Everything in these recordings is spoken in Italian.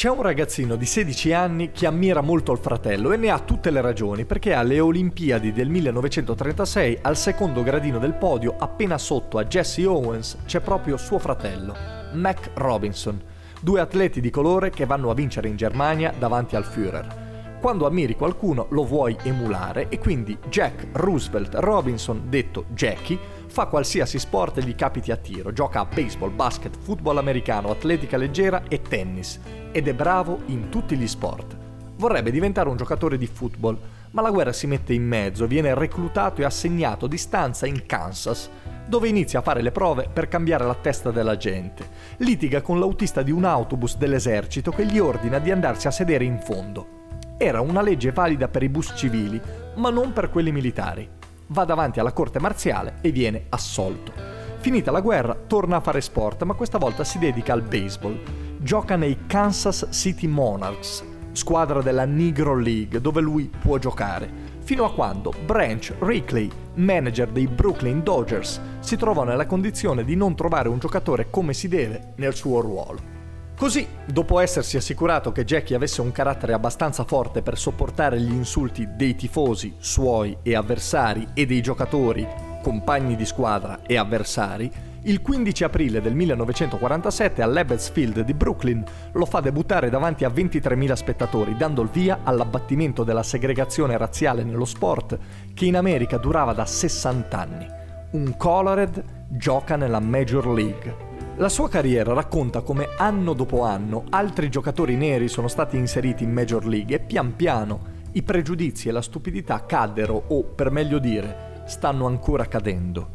C'è un ragazzino di 16 anni che ammira molto il fratello e ne ha tutte le ragioni perché alle Olimpiadi del 1936 al secondo gradino del podio appena sotto a Jesse Owens c'è proprio suo fratello, Mac Robinson, due atleti di colore che vanno a vincere in Germania davanti al Führer. Quando ammiri qualcuno lo vuoi emulare e quindi Jack Roosevelt Robinson, detto Jackie, fa qualsiasi sport gli capiti a tiro, gioca a baseball, basket, football americano, atletica leggera e tennis ed è bravo in tutti gli sport. Vorrebbe diventare un giocatore di football, ma la guerra si mette in mezzo, viene reclutato e assegnato di stanza in Kansas, dove inizia a fare le prove per cambiare la testa della gente. Litiga con l'autista di un autobus dell'esercito che gli ordina di andarsi a sedere in fondo. Era una legge valida per i bus civili, ma non per quelli militari. Va davanti alla corte marziale e viene assolto. Finita la guerra, torna a fare sport, ma questa volta si dedica al baseball. Gioca nei Kansas City Monarchs, squadra della Negro League, dove lui può giocare, fino a quando Branch Rickley, manager dei Brooklyn Dodgers, si trova nella condizione di non trovare un giocatore come si deve nel suo ruolo. Così, dopo essersi assicurato che Jackie avesse un carattere abbastanza forte per sopportare gli insulti dei tifosi, suoi e avversari e dei giocatori, compagni di squadra e avversari, il 15 aprile del 1947 all'Ebbets Field di Brooklyn lo fa debuttare davanti a 23.000 spettatori, dando il via all'abbattimento della segregazione razziale nello sport che in America durava da 60 anni. Un colored gioca nella Major League. La sua carriera racconta come anno dopo anno altri giocatori neri sono stati inseriti in Major League e pian piano i pregiudizi e la stupidità caddero o, per meglio dire, stanno ancora cadendo.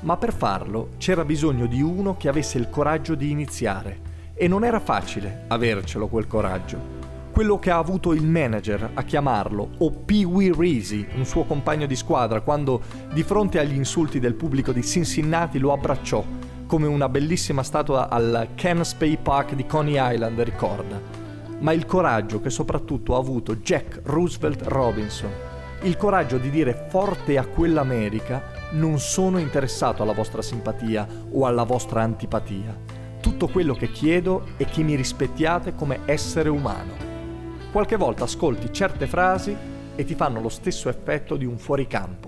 Ma per farlo c'era bisogno di uno che avesse il coraggio di iniziare e non era facile avercelo quel coraggio. Quello che ha avuto il manager a chiamarlo, o Pee Wee Reese, un suo compagno di squadra, quando di fronte agli insulti del pubblico di Cincinnati lo abbracciò come una bellissima statua al Ken Spey Park di Coney Island ricorda, ma il coraggio che soprattutto ha avuto Jack Roosevelt Robinson, il coraggio di dire forte a quell'America non sono interessato alla vostra simpatia o alla vostra antipatia. Tutto quello che chiedo è che mi rispettiate come essere umano. Qualche volta ascolti certe frasi e ti fanno lo stesso effetto di un fuoricampo